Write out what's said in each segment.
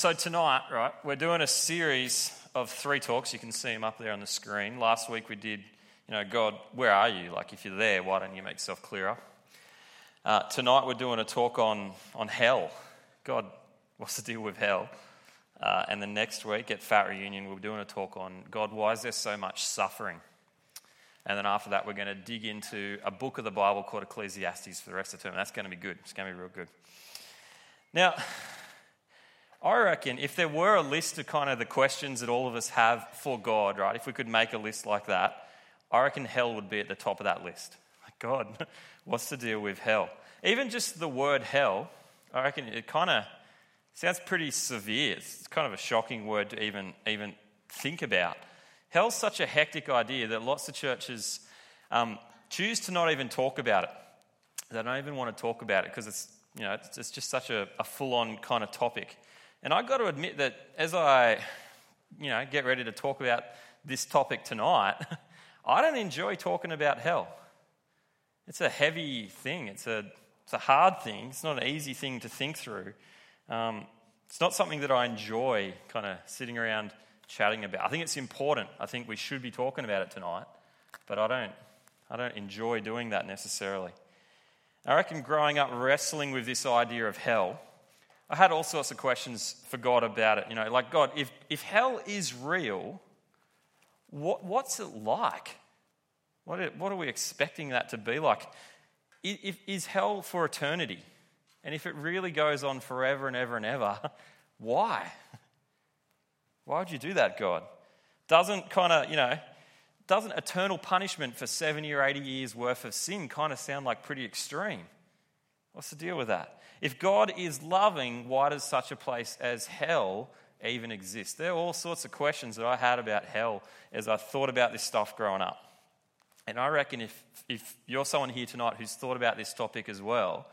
so tonight, right, we're doing a series of three talks. You can see them up there on the screen. Last week we did, you know, God, where are you? Like, if you're there, why don't you make yourself clearer? Uh, tonight we're doing a talk on, on hell. God, what's the deal with hell? Uh, and the next week at Fat Reunion, we're doing a talk on God, why is there so much suffering? And then after that, we're going to dig into a book of the Bible called Ecclesiastes for the rest of the term. That's going to be good. It's going to be real good. Now, I reckon if there were a list of kind of the questions that all of us have for God, right, if we could make a list like that, I reckon hell would be at the top of that list. Like, God, what's the deal with hell? Even just the word hell, I reckon it kind of sounds pretty severe. It's kind of a shocking word to even, even think about. Hell's such a hectic idea that lots of churches um, choose to not even talk about it. They don't even want to talk about it because it's, you know, it's, it's just such a, a full on kind of topic. And I've got to admit that as I, you know, get ready to talk about this topic tonight, I don't enjoy talking about hell. It's a heavy thing. It's a, it's a hard thing. It's not an easy thing to think through. Um, it's not something that I enjoy kind of sitting around chatting about. I think it's important. I think we should be talking about it tonight, but I don't, I don't enjoy doing that necessarily. I reckon growing up wrestling with this idea of hell, I had all sorts of questions for God about it. You know, like, God, if, if hell is real, what, what's it like? What are, what are we expecting that to be like? If, is hell for eternity? And if it really goes on forever and ever and ever, why? Why would you do that, God? Doesn't kind of, you know, doesn't eternal punishment for 70 or 80 years worth of sin kind of sound like pretty extreme? What's the deal with that? If God is loving, why does such a place as hell even exist? There are all sorts of questions that I had about hell as I thought about this stuff growing up. And I reckon if, if you're someone here tonight who's thought about this topic as well,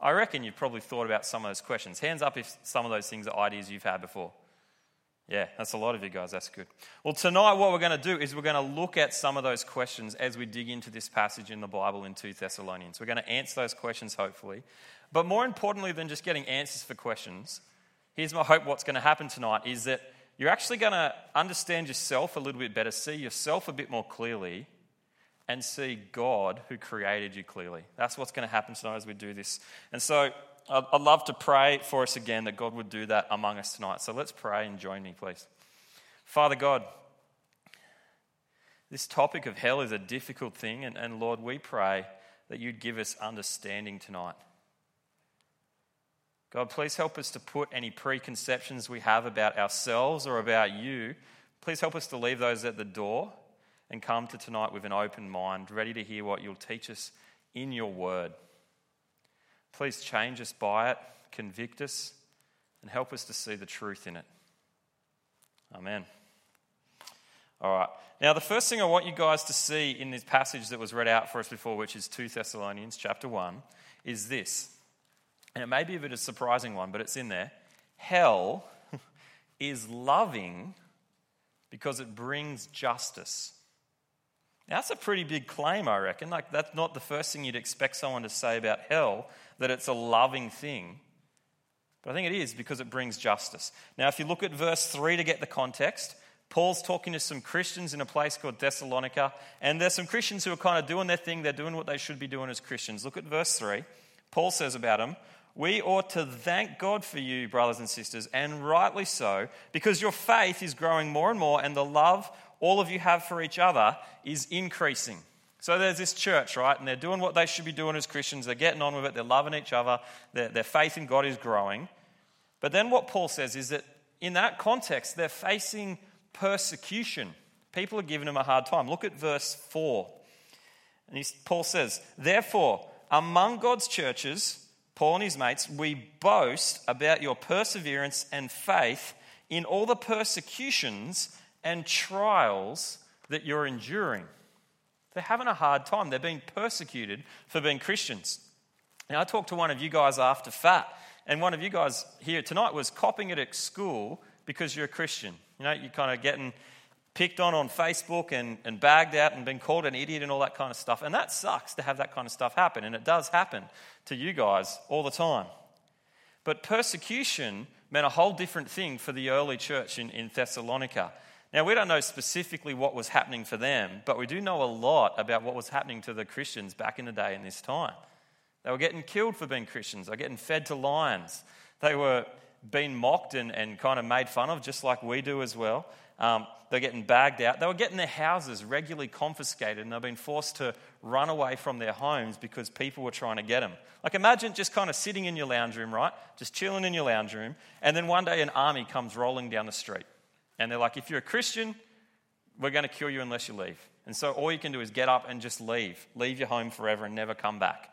I reckon you've probably thought about some of those questions. Hands up if some of those things are ideas you've had before. Yeah, that's a lot of you guys. That's good. Well, tonight, what we're going to do is we're going to look at some of those questions as we dig into this passage in the Bible in 2 Thessalonians. We're going to answer those questions, hopefully. But more importantly than just getting answers for questions, here's my hope what's going to happen tonight is that you're actually going to understand yourself a little bit better, see yourself a bit more clearly, and see God who created you clearly. That's what's going to happen tonight as we do this. And so I'd love to pray for us again that God would do that among us tonight. So let's pray and join me, please. Father God, this topic of hell is a difficult thing, and, and Lord, we pray that you'd give us understanding tonight. God, please help us to put any preconceptions we have about ourselves or about you. Please help us to leave those at the door and come to tonight with an open mind, ready to hear what you'll teach us in your word. Please change us by it, convict us, and help us to see the truth in it. Amen. All right. Now, the first thing I want you guys to see in this passage that was read out for us before, which is 2 Thessalonians chapter 1, is this. And it may be a bit of a surprising one, but it's in there. Hell is loving because it brings justice. Now, that's a pretty big claim, I reckon. Like, that's not the first thing you'd expect someone to say about hell, that it's a loving thing. But I think it is because it brings justice. Now, if you look at verse 3 to get the context, Paul's talking to some Christians in a place called Thessalonica, and there's some Christians who are kind of doing their thing. They're doing what they should be doing as Christians. Look at verse 3. Paul says about them, We ought to thank God for you, brothers and sisters, and rightly so, because your faith is growing more and more, and the love all of you have for each other is increasing. So there's this church, right? And they're doing what they should be doing as Christians. They're getting on with it. They're loving each other. Their, their faith in God is growing. But then what Paul says is that in that context, they're facing persecution. People are giving them a hard time. Look at verse 4. And Paul says, Therefore, among God's churches, Paul and his mates, we boast about your perseverance and faith in all the persecutions and trials that you're enduring. They're having a hard time. They're being persecuted for being Christians. Now, I talked to one of you guys after FAT, and one of you guys here tonight was copying it at school because you're a Christian. You know, you're kind of getting picked on on Facebook and, and bagged out and been called an idiot and all that kind of stuff. And that sucks to have that kind of stuff happen, and it does happen to you guys all the time. But persecution meant a whole different thing for the early church in, in Thessalonica. Now, we don't know specifically what was happening for them, but we do know a lot about what was happening to the Christians back in the day in this time. They were getting killed for being Christians, they were getting fed to lions, they were being mocked and, and kind of made fun of, just like we do as well. Um, they're getting bagged out. They were getting their houses regularly confiscated and they've been forced to run away from their homes because people were trying to get them. Like imagine just kind of sitting in your lounge room, right? Just chilling in your lounge room. And then one day an army comes rolling down the street. And they're like, if you're a Christian, we're going to kill you unless you leave. And so all you can do is get up and just leave. Leave your home forever and never come back.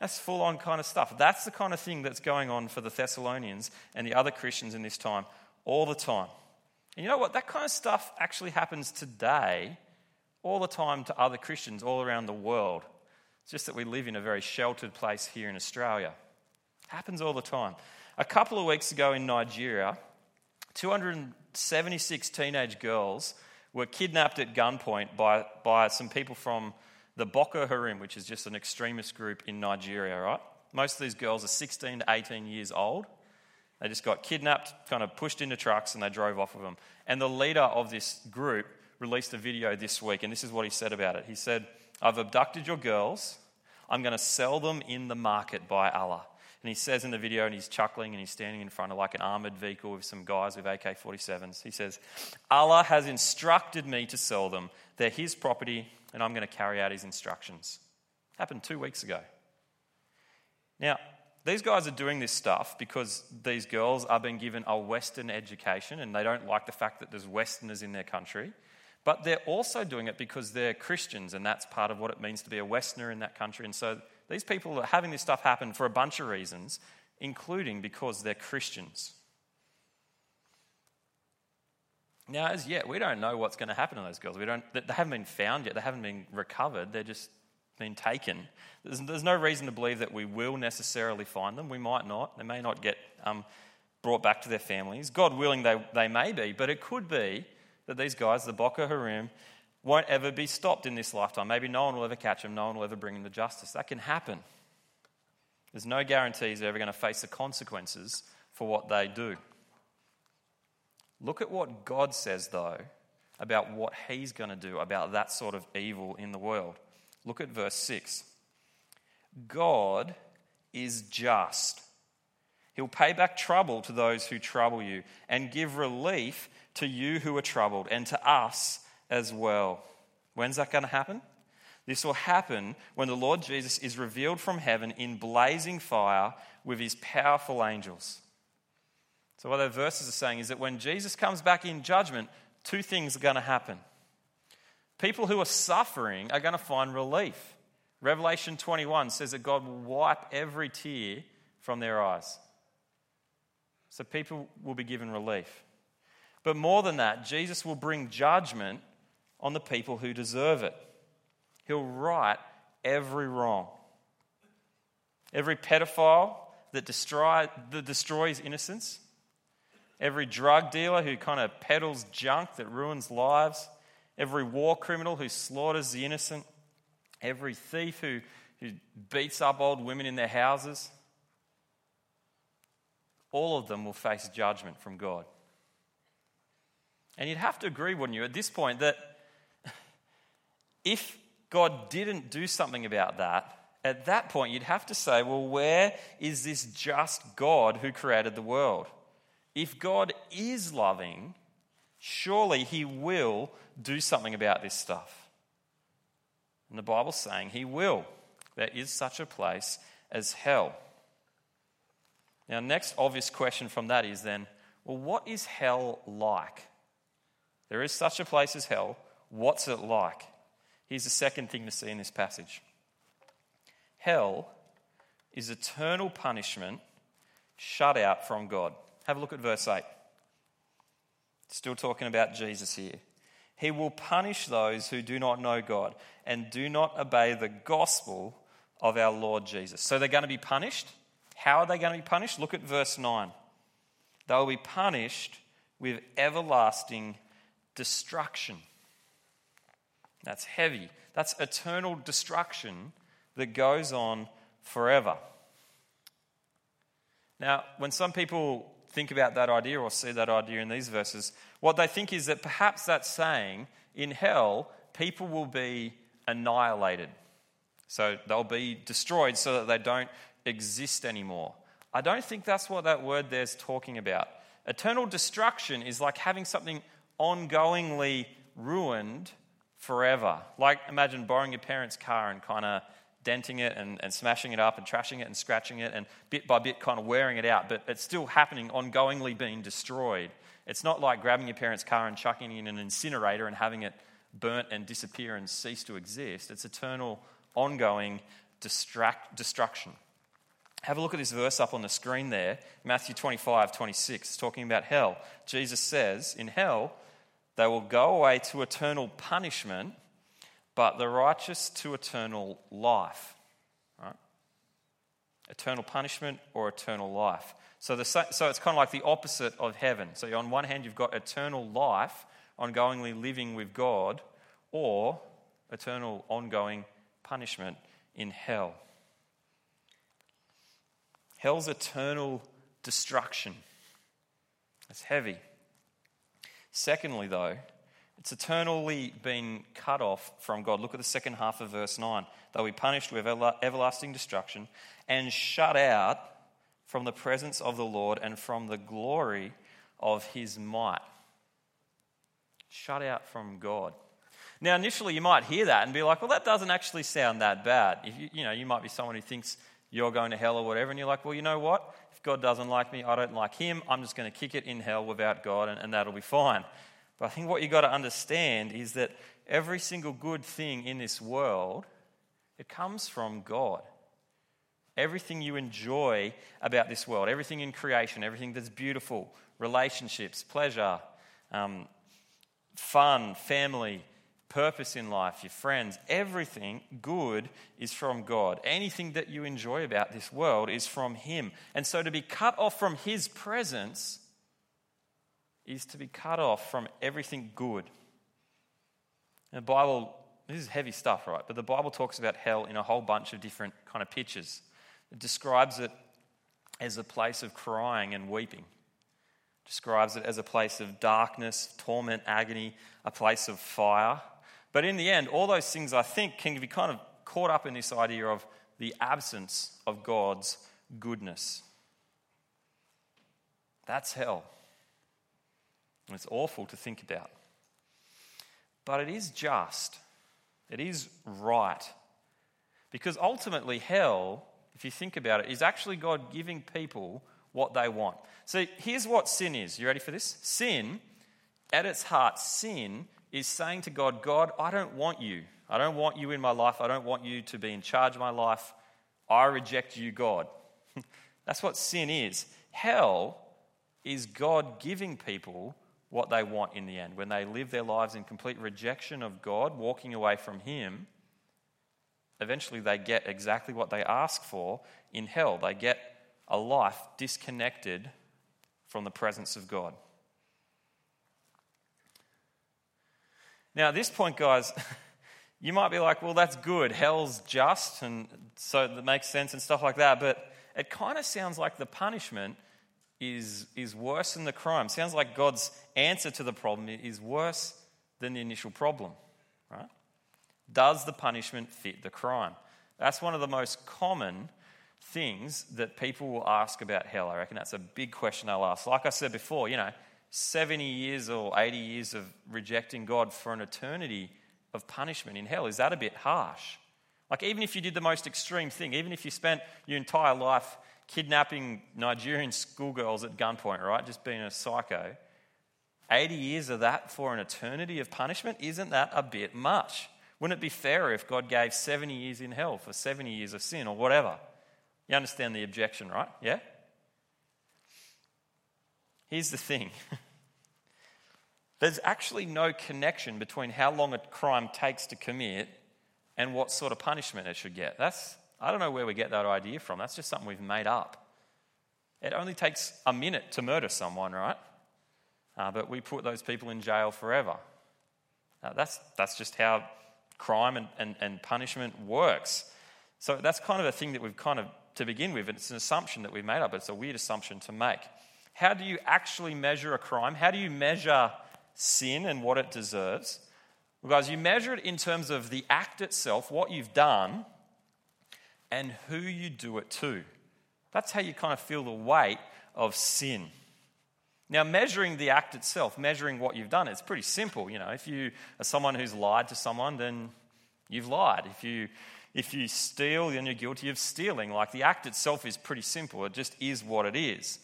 That's full on kind of stuff. That's the kind of thing that's going on for the Thessalonians and the other Christians in this time all the time. And you know what? That kind of stuff actually happens today all the time to other Christians all around the world. It's just that we live in a very sheltered place here in Australia. It happens all the time. A couple of weeks ago in Nigeria, 276 teenage girls were kidnapped at gunpoint by, by some people from the Boko Haram, which is just an extremist group in Nigeria, right? Most of these girls are 16 to 18 years old. They just got kidnapped, kind of pushed into trucks, and they drove off of them. And the leader of this group released a video this week, and this is what he said about it. He said, I've abducted your girls. I'm going to sell them in the market by Allah. And he says in the video, and he's chuckling and he's standing in front of like an armored vehicle with some guys with AK 47s. He says, Allah has instructed me to sell them. They're his property and I'm going to carry out his instructions. Happened two weeks ago. Now, these guys are doing this stuff because these girls are being given a Western education and they don't like the fact that there's Westerners in their country. But they're also doing it because they're Christians and that's part of what it means to be a Westerner in that country. And so these people are having this stuff happen for a bunch of reasons, including because they're Christians. Now, as yet, we don't know what's going to happen to those girls. We don't, they haven't been found yet. They haven't been recovered. They're just been taken. There's, there's no reason to believe that we will necessarily find them. We might not. They may not get um, brought back to their families. God willing, they, they may be. But it could be that these guys, the Boko Haram, won't ever be stopped in this lifetime. Maybe no one will ever catch them. No one will ever bring them to justice. That can happen. There's no guarantees they're ever going to face the consequences for what they do. Look at what God says, though, about what He's going to do about that sort of evil in the world. Look at verse 6. God is just. He'll pay back trouble to those who trouble you and give relief to you who are troubled and to us as well. When's that going to happen? This will happen when the Lord Jesus is revealed from heaven in blazing fire with his powerful angels. So, what those verses are saying is that when Jesus comes back in judgment, two things are going to happen. People who are suffering are going to find relief. Revelation 21 says that God will wipe every tear from their eyes. So, people will be given relief. But more than that, Jesus will bring judgment on the people who deserve it. He'll right every wrong. Every pedophile that, destroy, that destroys innocence, every drug dealer who kind of peddles junk that ruins lives, every war criminal who slaughters the innocent, every thief who, who beats up old women in their houses, all of them will face judgment from God. And you'd have to agree, wouldn't you, at this point, that if God didn't do something about that, at that point you'd have to say, well, where is this just God who created the world? If God is loving, surely He will do something about this stuff. And the Bible's saying He will. There is such a place as hell. Now, next obvious question from that is then, well, what is hell like? There is such a place as hell. What's it like? Here's the second thing to see in this passage Hell is eternal punishment shut out from God. Have a look at verse 8. Still talking about Jesus here. He will punish those who do not know God and do not obey the gospel of our Lord Jesus. So they're going to be punished. How are they going to be punished? Look at verse 9. They will be punished with everlasting destruction. That's heavy. That's eternal destruction that goes on forever. Now, when some people think about that idea or see that idea in these verses, what they think is that perhaps that's saying in hell, people will be annihilated. So they'll be destroyed so that they don't exist anymore. I don't think that's what that word there's talking about. Eternal destruction is like having something ongoingly ruined forever. Like imagine borrowing your parents' car and kind of denting it and, and smashing it up and trashing it and scratching it and bit by bit kind of wearing it out, but it's still happening, ongoingly being destroyed. It's not like grabbing your parents' car and chucking it in an incinerator and having it burnt and disappear and cease to exist. It's eternal, ongoing distract, destruction. Have a look at this verse up on the screen there, Matthew 25, 26, talking about hell. Jesus says, In hell, they will go away to eternal punishment but the righteous to eternal life. Right? Eternal punishment or eternal life. So, the, so it's kind of like the opposite of heaven. So, on one hand, you've got eternal life, ongoingly living with God, or eternal ongoing punishment in hell. Hell's eternal destruction. It's heavy. Secondly, though, it's eternally been cut off from God. Look at the second half of verse 9. They'll be punished with everlasting destruction and shut out from the presence of the Lord and from the glory of his might. Shut out from God. Now, initially, you might hear that and be like, well, that doesn't actually sound that bad. If you, you know, you might be someone who thinks you're going to hell or whatever, and you're like, well, you know what? If God doesn't like me, I don't like him. I'm just going to kick it in hell without God, and, and that'll be fine. But I think what you've got to understand is that every single good thing in this world, it comes from God. Everything you enjoy about this world, everything in creation, everything that's beautiful, relationships, pleasure, um, fun, family, purpose in life, your friends, everything good is from God. Anything that you enjoy about this world is from Him. And so to be cut off from His presence is to be cut off from everything good. And the Bible, this is heavy stuff, right? But the Bible talks about hell in a whole bunch of different kind of pictures. It describes it as a place of crying and weeping. Describes it as a place of darkness, torment, agony, a place of fire. But in the end, all those things I think can be kind of caught up in this idea of the absence of God's goodness. That's hell. It's awful to think about. But it is just, it is right. Because ultimately, hell, if you think about it, is actually God giving people what they want. So here's what sin is. You ready for this? Sin, at its heart, sin is saying to God, God, I don't want you. I don't want you in my life. I don't want you to be in charge of my life. I reject you, God. That's what sin is. Hell is God giving people what they want in the end. When they live their lives in complete rejection of God, walking away from Him, eventually they get exactly what they ask for in hell. They get a life disconnected from the presence of God. Now, at this point, guys, you might be like, well, that's good. Hell's just, and so that makes sense and stuff like that. But it kind of sounds like the punishment is, is worse than the crime. Sounds like God's answer to the problem is worse than the initial problem, right? Does the punishment fit the crime? That's one of the most common things that people will ask about hell. I reckon that's a big question they'll ask. Like I said before, you know, 70 years or 80 years of rejecting God for an eternity of punishment in hell, is that a bit harsh? Like, even if you did the most extreme thing, even if you spent your entire life kidnapping Nigerian schoolgirls at gunpoint, right? Just being a psycho. 80 years of that for an eternity of punishment, isn't that a bit much? Wouldn't it be fairer if God gave 70 years in hell for 70 years of sin or whatever? You understand the objection, right? Yeah? Here's the thing there's actually no connection between how long a crime takes to commit and what sort of punishment it should get. That's, I don't know where we get that idea from. That's just something we've made up. It only takes a minute to murder someone, right? Uh, but we put those people in jail forever. Uh, that's, that's just how crime and, and, and punishment works. So that's kind of a thing that we've kind of to begin with. It's an assumption that we've made up, it's a weird assumption to make. How do you actually measure a crime? How do you measure sin and what it deserves? Well, guys, you measure it in terms of the act itself, what you've done, and who you do it to. That's how you kind of feel the weight of sin. Now, measuring the act itself, measuring what you've done, it's pretty simple. You know, if you are someone who's lied to someone, then you've lied. If you if you steal, then you're guilty of stealing. Like the act itself is pretty simple. It just is what it is.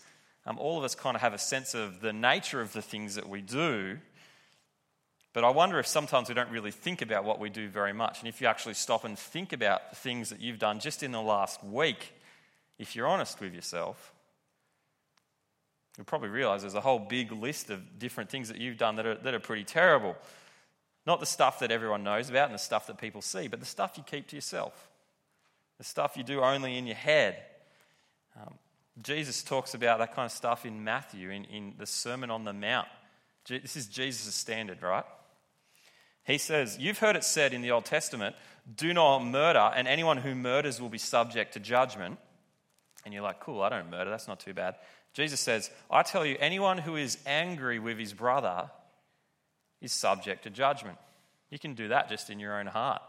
Um, all of us kind of have a sense of the nature of the things that we do. But I wonder if sometimes we don't really think about what we do very much. And if you actually stop and think about the things that you've done just in the last week, if you're honest with yourself, you'll probably realize there's a whole big list of different things that you've done that are, that are pretty terrible. Not the stuff that everyone knows about and the stuff that people see, but the stuff you keep to yourself, the stuff you do only in your head. Um, Jesus talks about that kind of stuff in Matthew, in, in the Sermon on the Mount. This is Jesus' standard, right? He says, You've heard it said in the Old Testament, do not murder, and anyone who murders will be subject to judgment. And you're like, Cool, I don't murder, that's not too bad. Jesus says, I tell you, anyone who is angry with his brother is subject to judgment. You can do that just in your own heart.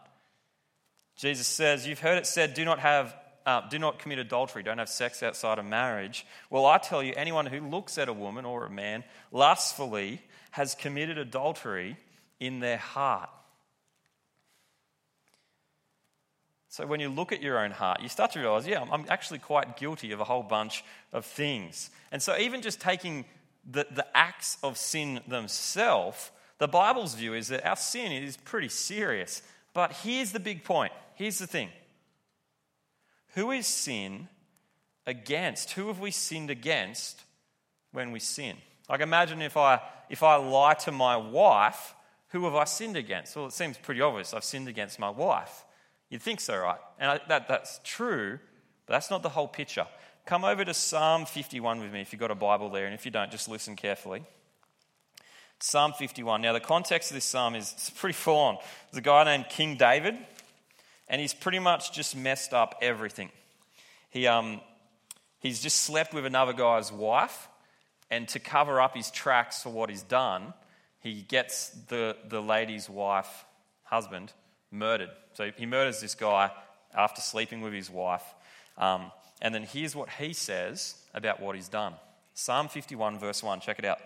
Jesus says, You've heard it said, do not have. Uh, do not commit adultery, don't have sex outside of marriage. Well, I tell you, anyone who looks at a woman or a man lustfully has committed adultery in their heart. So, when you look at your own heart, you start to realize, yeah, I'm actually quite guilty of a whole bunch of things. And so, even just taking the, the acts of sin themselves the Bible's view is that our sin is pretty serious. But here's the big point. Here's the thing. Who is sin against? Who have we sinned against when we sin? Like imagine if I if I lie to my wife, who have I sinned against? Well, it seems pretty obvious. I've sinned against my wife. You'd think so, right? And I, that, that's true, but that's not the whole picture. Come over to Psalm 51 with me if you've got a Bible there, and if you don't, just listen carefully. Psalm 51. Now, the context of this psalm is pretty full on. There's a guy named King David, and he's pretty much just messed up everything. He, um, he's just slept with another guy's wife, and to cover up his tracks for what he's done, he gets the, the lady's wife, husband, murdered. So he murders this guy after sleeping with his wife. Um, and then here's what he says about what he's done Psalm 51, verse 1. Check it out.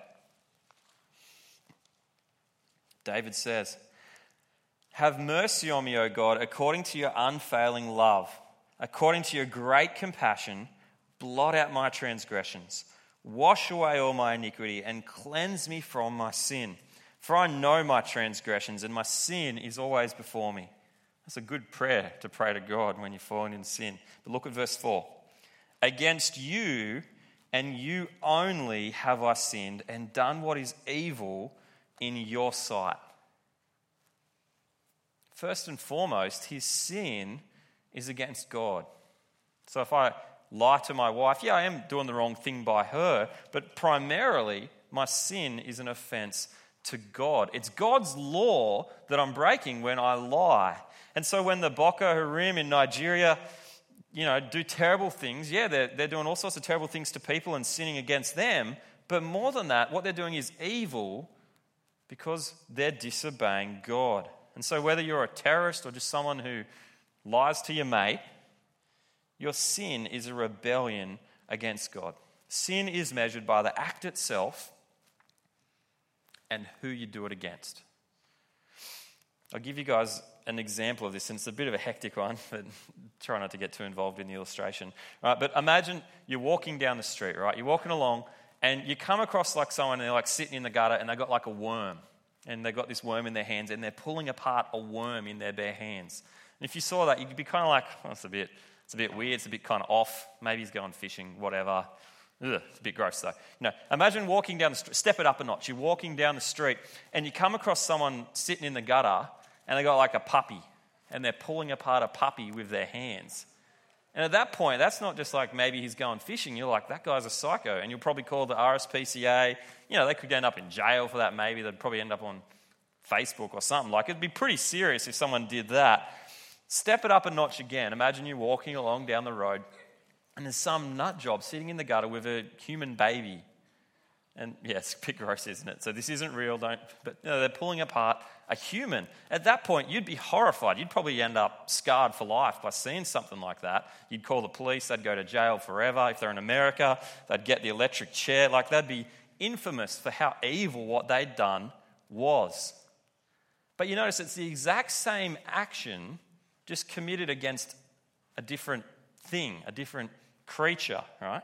David says, Have mercy on me, O God, according to your unfailing love. According to your great compassion, blot out my transgressions. Wash away all my iniquity and cleanse me from my sin. For I know my transgressions, and my sin is always before me. That's a good prayer to pray to God when you're falling in sin. But look at verse 4. Against you and you only have I sinned and done what is evil in your sight. First and foremost, his sin is against God. So if I lie to my wife, yeah, I am doing the wrong thing by her, but primarily my sin is an offense to God. It's God's law that I'm breaking when I lie. And so when the Boko Haram in Nigeria, you know, do terrible things, yeah, they're, they're doing all sorts of terrible things to people and sinning against them. But more than that, what they're doing is evil because they're disobeying God. And so, whether you're a terrorist or just someone who lies to your mate, your sin is a rebellion against God. Sin is measured by the act itself and who you do it against. I'll give you guys an example of this, and it's a bit of a hectic one, but try not to get too involved in the illustration. Right, but imagine you're walking down the street, right? You're walking along, and you come across like someone and they're like sitting in the gutter and they've got like a worm and they've got this worm in their hands and they're pulling apart a worm in their bare hands. And if you saw that, you'd be kind of like, oh, it's a bit, it's a bit weird, it's a bit kind of off. Maybe he's going fishing, whatever. Ugh, it's a bit gross though. You know, imagine walking down the street, step it up a notch. You're walking down the street and you come across someone sitting in the gutter and they got like a puppy and they're pulling apart a puppy with their hands. And at that point, that's not just like maybe he's going fishing. You're like, that guy's a psycho. And you'll probably call the RSPCA. You know, they could end up in jail for that, maybe. They'd probably end up on Facebook or something. Like, it'd be pretty serious if someone did that. Step it up a notch again. Imagine you're walking along down the road And there's some nut job sitting in the gutter with a human baby. And yeah, it's a bit gross, isn't it? So this isn't real, don't, but you know, they're pulling apart a human. At that point, you'd be horrified. You'd probably end up scarred for life by seeing something like that. You'd call the police, they'd go to jail forever. If they're in America, they'd get the electric chair. Like, they'd be infamous for how evil what they'd done was. But you notice it's the exact same action, just committed against a different thing, a different creature, right?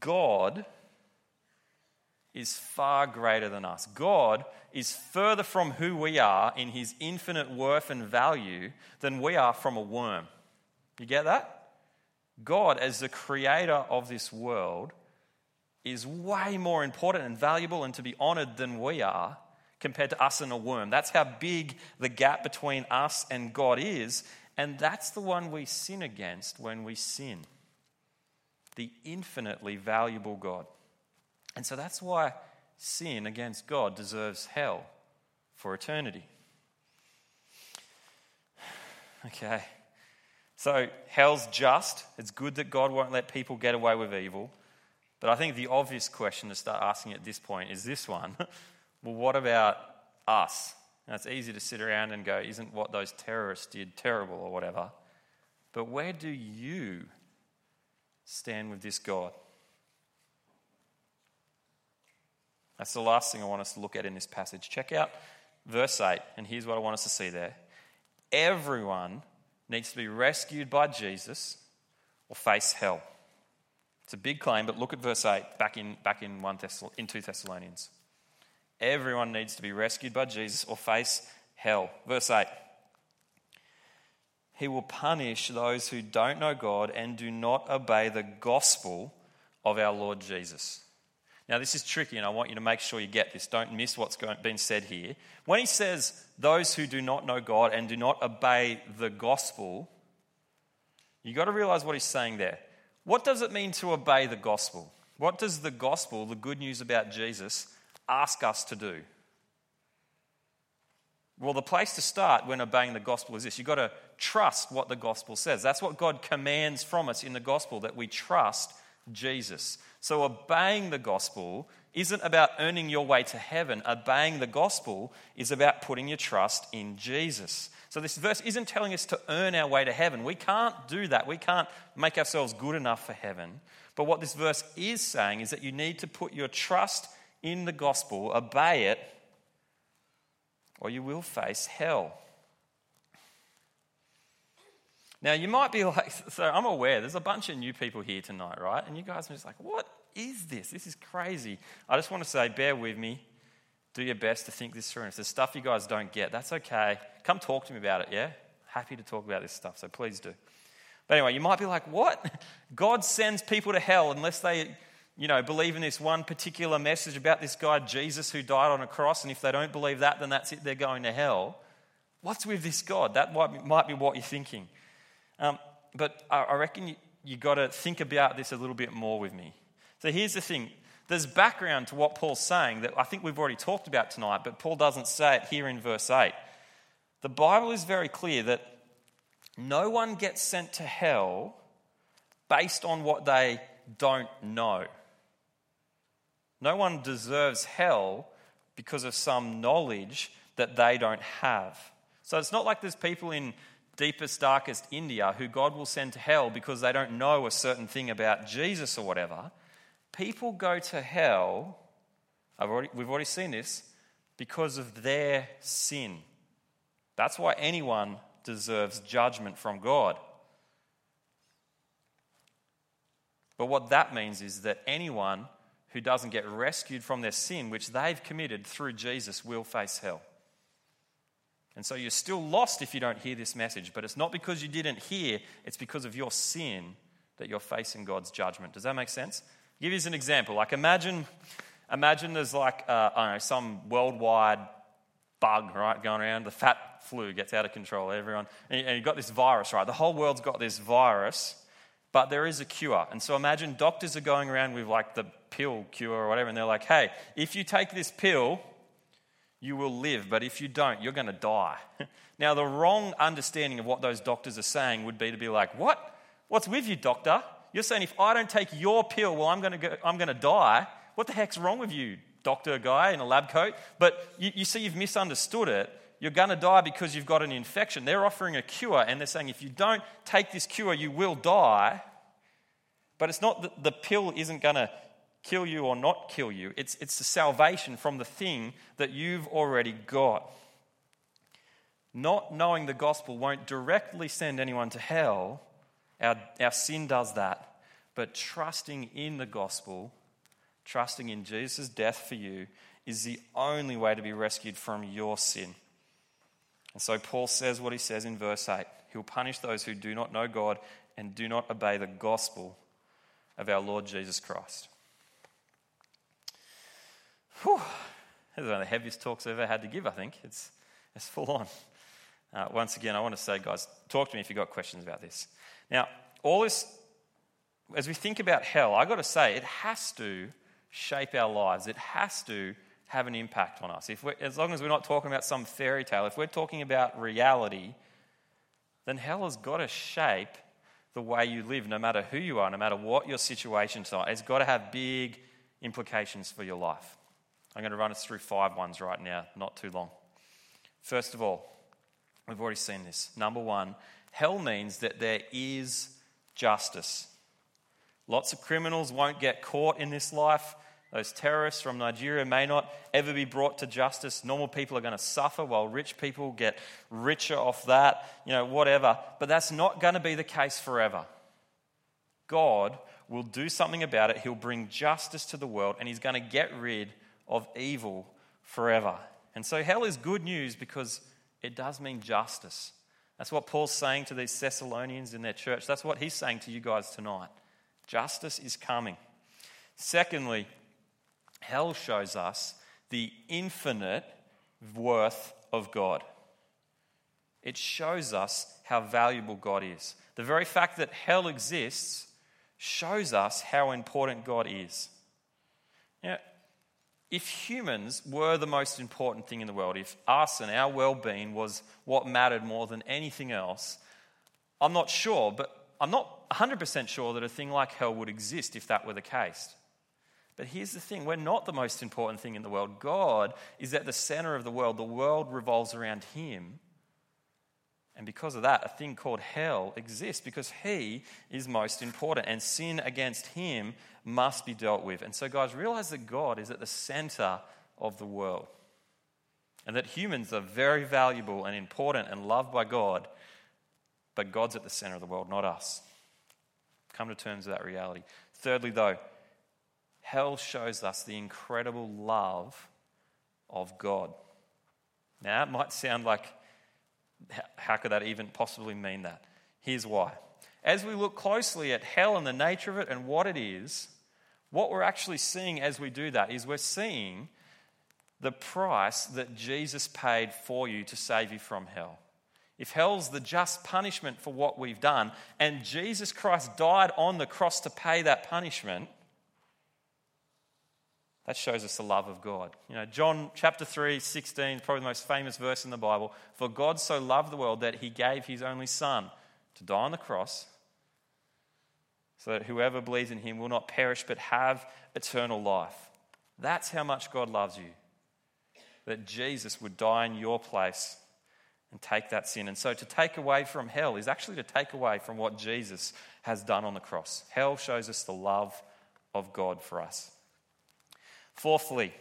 God is far greater than us. God is further from who we are in his infinite worth and value than we are from a worm. You get that? God, as the creator of this world, is way more important and valuable and to be honored than we are compared to us and a worm. That's how big the gap between us and God is. And that's the one we sin against when we sin the infinitely valuable God. And so that's why sin against God deserves hell for eternity. Okay. So hell's just. It's good that God won't let people get away with evil. But I think the obvious question to start asking at this point is this one well, what about us? Now, it's easy to sit around and go, isn't what those terrorists did terrible or whatever? But where do you stand with this God? That's the last thing I want us to look at in this passage. Check out verse 8, and here's what I want us to see there. Everyone needs to be rescued by Jesus or face hell. It's a big claim, but look at verse 8 back in, back in, 1 Thessal- in 2 Thessalonians. Everyone needs to be rescued by Jesus or face hell. Verse 8 He will punish those who don't know God and do not obey the gospel of our Lord Jesus. Now, this is tricky, and I want you to make sure you get this. Don't miss what's been said here. When he says, those who do not know God and do not obey the gospel, you've got to realize what he's saying there. What does it mean to obey the gospel? What does the gospel, the good news about Jesus, ask us to do? Well, the place to start when obeying the gospel is this you've got to trust what the gospel says. That's what God commands from us in the gospel, that we trust Jesus. So, obeying the gospel isn't about earning your way to heaven. Obeying the gospel is about putting your trust in Jesus. So, this verse isn't telling us to earn our way to heaven. We can't do that. We can't make ourselves good enough for heaven. But what this verse is saying is that you need to put your trust in the gospel, obey it, or you will face hell. Now, you might be like, so I'm aware there's a bunch of new people here tonight, right? And you guys are just like, what is this? This is crazy. I just want to say, bear with me. Do your best to think this through. And if there's stuff you guys don't get, that's okay. Come talk to me about it, yeah? Happy to talk about this stuff, so please do. But anyway, you might be like, what? God sends people to hell unless they, you know, believe in this one particular message about this guy, Jesus, who died on a cross. And if they don't believe that, then that's it, they're going to hell. What's with this God? That might be, might be what you're thinking. Um, but I reckon you, you got to think about this a little bit more with me. So here's the thing there's background to what Paul's saying that I think we've already talked about tonight, but Paul doesn't say it here in verse 8. The Bible is very clear that no one gets sent to hell based on what they don't know. No one deserves hell because of some knowledge that they don't have. So it's not like there's people in deepest, darkest India who God will send to hell because they don't know a certain thing about Jesus or whatever. People go to hell, already, we've already seen this, because of their sin. That's why anyone deserves judgment from God. But what that means is that anyone who doesn't get rescued from their sin, which they've committed through Jesus, will face hell. And so you're still lost if you don't hear this message, but it's not because you didn't hear, it's because of your sin that you're facing God's judgment. Does that make sense? I'll give you an example. Like imagine, imagine there's like uh, I don't know some worldwide bug right going around. The fat flu gets out of control. Everyone and you've got this virus, right? The whole world's got this virus, but there is a cure. And so imagine doctors are going around with like the pill cure or whatever, and they're like, "Hey, if you take this pill." you will live, but if you don't, you're going to die. now, the wrong understanding of what those doctors are saying would be to be like, what? What's with you, doctor? You're saying if I don't take your pill, well, I'm going to, go, I'm going to die. What the heck's wrong with you, doctor guy in a lab coat? But you, you see, you've misunderstood it. You're going to die because you've got an infection. They're offering a cure, and they're saying if you don't take this cure, you will die. But it's not that the pill isn't going to kill you or not kill you, it's, it's the salvation from the thing that you've already got. Not knowing the gospel won't directly send anyone to hell. Our, our sin does that. But trusting in the gospel, trusting in Jesus' death for you, is the only way to be rescued from your sin. And so Paul says what he says in verse 8 He'll punish those who do not know God and do not obey the gospel of our Lord Jesus Christ. Whew. This is one of the heaviest talks I've ever had to give, I think. It's, it's full on. Uh, once again, I want to say, guys, talk to me if you've got questions about this. Now, all this, as we think about hell, I've got to say, it has to shape our lives. It has to have an impact on us. If as long as we're not talking about some fairy tale, if we're talking about reality, then hell has got to shape the way you live, no matter who you are, no matter what your situation is. It's got to have big implications for your life. I'm going to run us through five ones right now, not too long. First of all, we've already seen this. Number one, hell means that there is justice. Lots of criminals won't get caught in this life. Those terrorists from Nigeria may not ever be brought to justice. Normal people are going to suffer while rich people get richer off that, you know, whatever. But that's not going to be the case forever. God will do something about it. He'll bring justice to the world and he's going to get rid of evil forever. And so hell is good news because it does mean justice. That's what Paul's saying to these Thessalonians in their church. That's what he's saying to you guys tonight. Justice is coming. Secondly, hell shows us the infinite worth of God. It shows us how valuable God is. The very fact that hell exists shows us how important God is. Now, if humans were the most important thing in the world, if us and our well being was what mattered more than anything else, I'm not sure, but I'm not 100% sure that a thing like hell would exist if that were the case. But here's the thing we're not the most important thing in the world. God is at the center of the world, the world revolves around Him. And because of that, a thing called hell exists because He is most important, and sin against Him must be dealt with. And so, guys, realize that God is at the center of the world, and that humans are very valuable and important and loved by God, but God's at the center of the world, not us. Come to terms with that reality. Thirdly, though, hell shows us the incredible love of God. Now, it might sound like, how could that even possibly mean that? Here's why. As we look closely at hell and the nature of it and what it is, what we're actually seeing as we do that is we're seeing the price that Jesus paid for you to save you from hell. If hell's the just punishment for what we've done, and Jesus Christ died on the cross to pay that punishment, that shows us the love of God. You know, John chapter 3, 16 is probably the most famous verse in the Bible. For God so loved the world that he gave his only Son to die on the cross so that whoever believes in him will not perish but have eternal life. That's how much God loves you. That Jesus would die in your place and take that sin. And so to take away from hell is actually to take away from what Jesus has done on the cross. Hell shows us the love of God for us. Fourthly,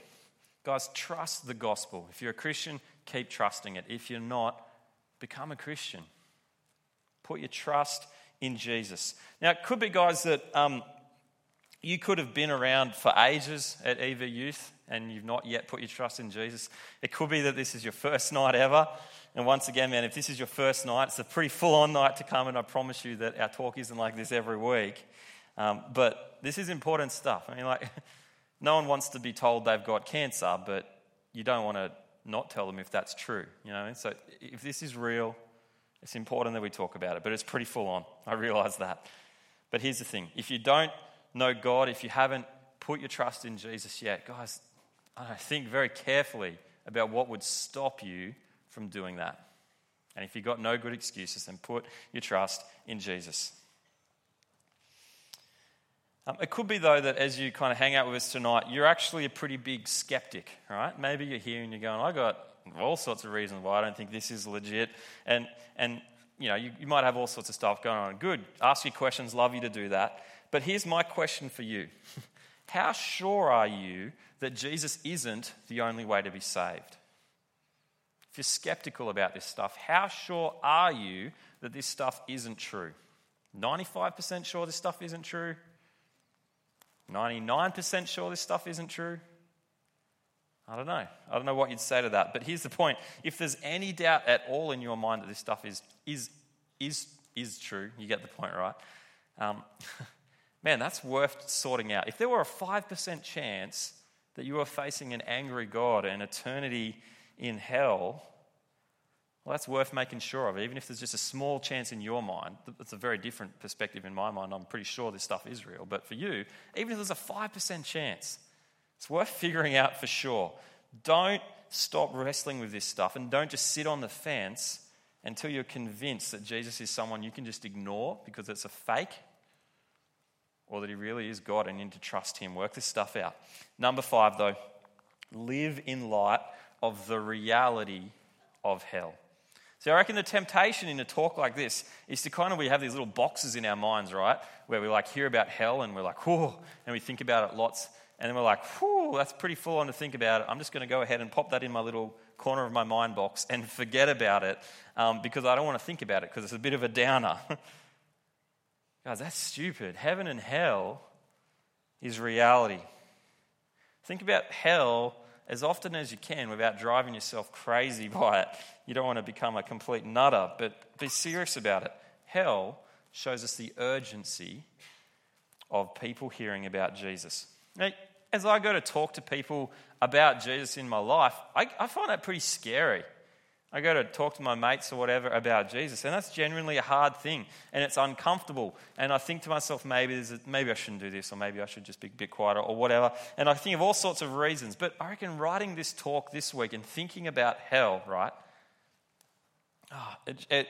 guys, trust the gospel. If you're a Christian, keep trusting it. If you're not, become a Christian. Put your trust in Jesus. Now, it could be, guys, that um, you could have been around for ages at EV Youth and you've not yet put your trust in Jesus. It could be that this is your first night ever. And once again, man, if this is your first night, it's a pretty full on night to come, and I promise you that our talk isn't like this every week. Um, but this is important stuff. I mean, like, no one wants to be told they've got cancer, but you don't want to not tell them if that's true. You know, so if this is real, it's important that we talk about it. But it's pretty full on. I realize that. But here's the thing: if you don't know God, if you haven't put your trust in Jesus yet, guys, I think very carefully about what would stop you from doing that. And if you've got no good excuses, then put your trust in Jesus. Um, it could be, though, that as you kind of hang out with us tonight, you're actually a pretty big skeptic, right? Maybe you're here and you're going, I got all sorts of reasons why I don't think this is legit. And, and you know, you, you might have all sorts of stuff going on. Good. Ask your questions, love you to do that. But here's my question for you How sure are you that Jesus isn't the only way to be saved? If you're skeptical about this stuff, how sure are you that this stuff isn't true? 95% sure this stuff isn't true? 99% sure this stuff isn't true? I don't know. I don't know what you'd say to that. But here's the point if there's any doubt at all in your mind that this stuff is, is, is, is true, you get the point, right? Um, man, that's worth sorting out. If there were a 5% chance that you were facing an angry God and eternity in hell, well, that's worth making sure of. Even if there's just a small chance in your mind, it's a very different perspective in my mind. I'm pretty sure this stuff is real. But for you, even if there's a 5% chance, it's worth figuring out for sure. Don't stop wrestling with this stuff and don't just sit on the fence until you're convinced that Jesus is someone you can just ignore because it's a fake or that he really is God and you need to trust him. Work this stuff out. Number five, though, live in light of the reality of hell. So I reckon the temptation in a talk like this is to kind of, we have these little boxes in our minds, right? Where we like hear about hell and we're like, whoa, and we think about it lots. And then we're like, whew, that's pretty full on to think about it. I'm just going to go ahead and pop that in my little corner of my mind box and forget about it um, because I don't want to think about it because it's a bit of a downer. Guys, that's stupid. Heaven and hell is reality. Think about hell as often as you can without driving yourself crazy by it. You don't want to become a complete nutter, but be serious about it. Hell shows us the urgency of people hearing about Jesus. Now, as I go to talk to people about Jesus in my life, I, I find that pretty scary. I go to talk to my mates or whatever about Jesus, and that's genuinely a hard thing, and it's uncomfortable. And I think to myself, maybe, a, maybe I shouldn't do this, or maybe I should just be a bit quieter, or whatever. And I think of all sorts of reasons. But I reckon writing this talk this week and thinking about hell, right? Oh, it, it,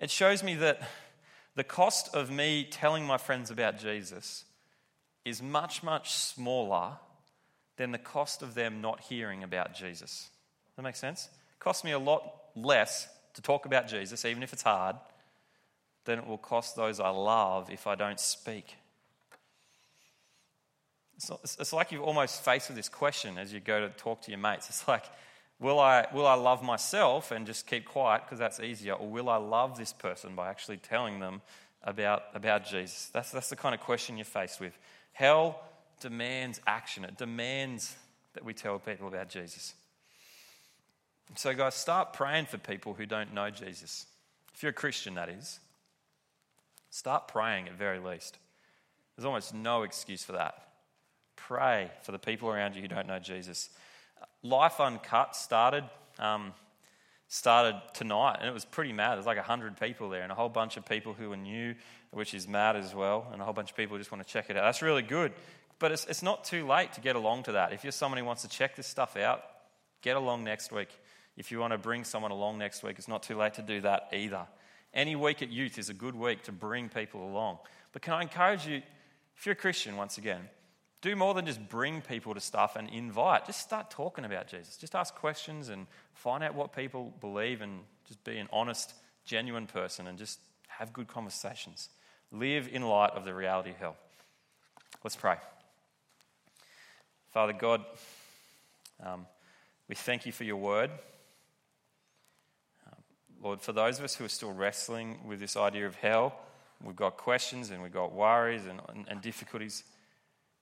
it shows me that the cost of me telling my friends about Jesus is much, much smaller than the cost of them not hearing about Jesus. Does that make sense? It costs me a lot less to talk about Jesus, even if it's hard, than it will cost those I love if I don't speak. It's, like you're almost faced with this question as you go to talk to your mates. It's like, will I, will I love myself and just keep quiet because that's easier? Or will I love this person by actually telling them about, about Jesus? That's, that's the kind of question you're faced with. Hell demands action, it demands that we tell people about Jesus. So, guys, start praying for people who don't know Jesus. If you're a Christian, that is. Start praying at very least. There's almost no excuse for that. Pray for the people around you who don't know Jesus. Life Uncut started um, started tonight, and it was pretty mad. There's like 100 people there, and a whole bunch of people who are new, which is mad as well, and a whole bunch of people who just want to check it out. That's really good. But it's, it's not too late to get along to that. If you're someone who wants to check this stuff out, get along next week. If you want to bring someone along next week, it's not too late to do that either. Any week at youth is a good week to bring people along. But can I encourage you, if you're a Christian, once again, do more than just bring people to stuff and invite. Just start talking about Jesus. Just ask questions and find out what people believe and just be an honest, genuine person and just have good conversations. Live in light of the reality of hell. Let's pray. Father God, um, we thank you for your word. Lord, for those of us who are still wrestling with this idea of hell, we've got questions and we've got worries and, and, and difficulties.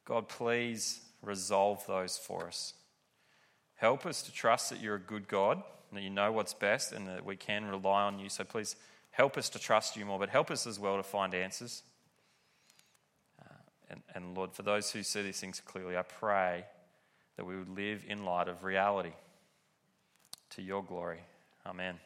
God, please resolve those for us. Help us to trust that you're a good God, that you know what's best, and that we can rely on you. So please help us to trust you more, but help us as well to find answers. Uh, and, and Lord, for those who see these things clearly, I pray that we would live in light of reality to your glory. Amen.